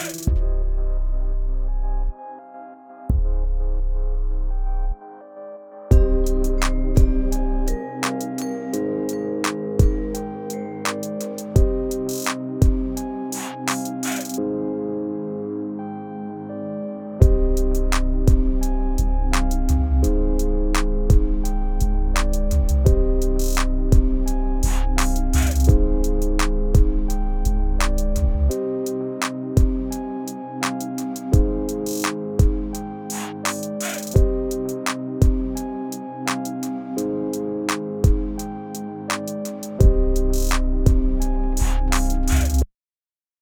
Bye.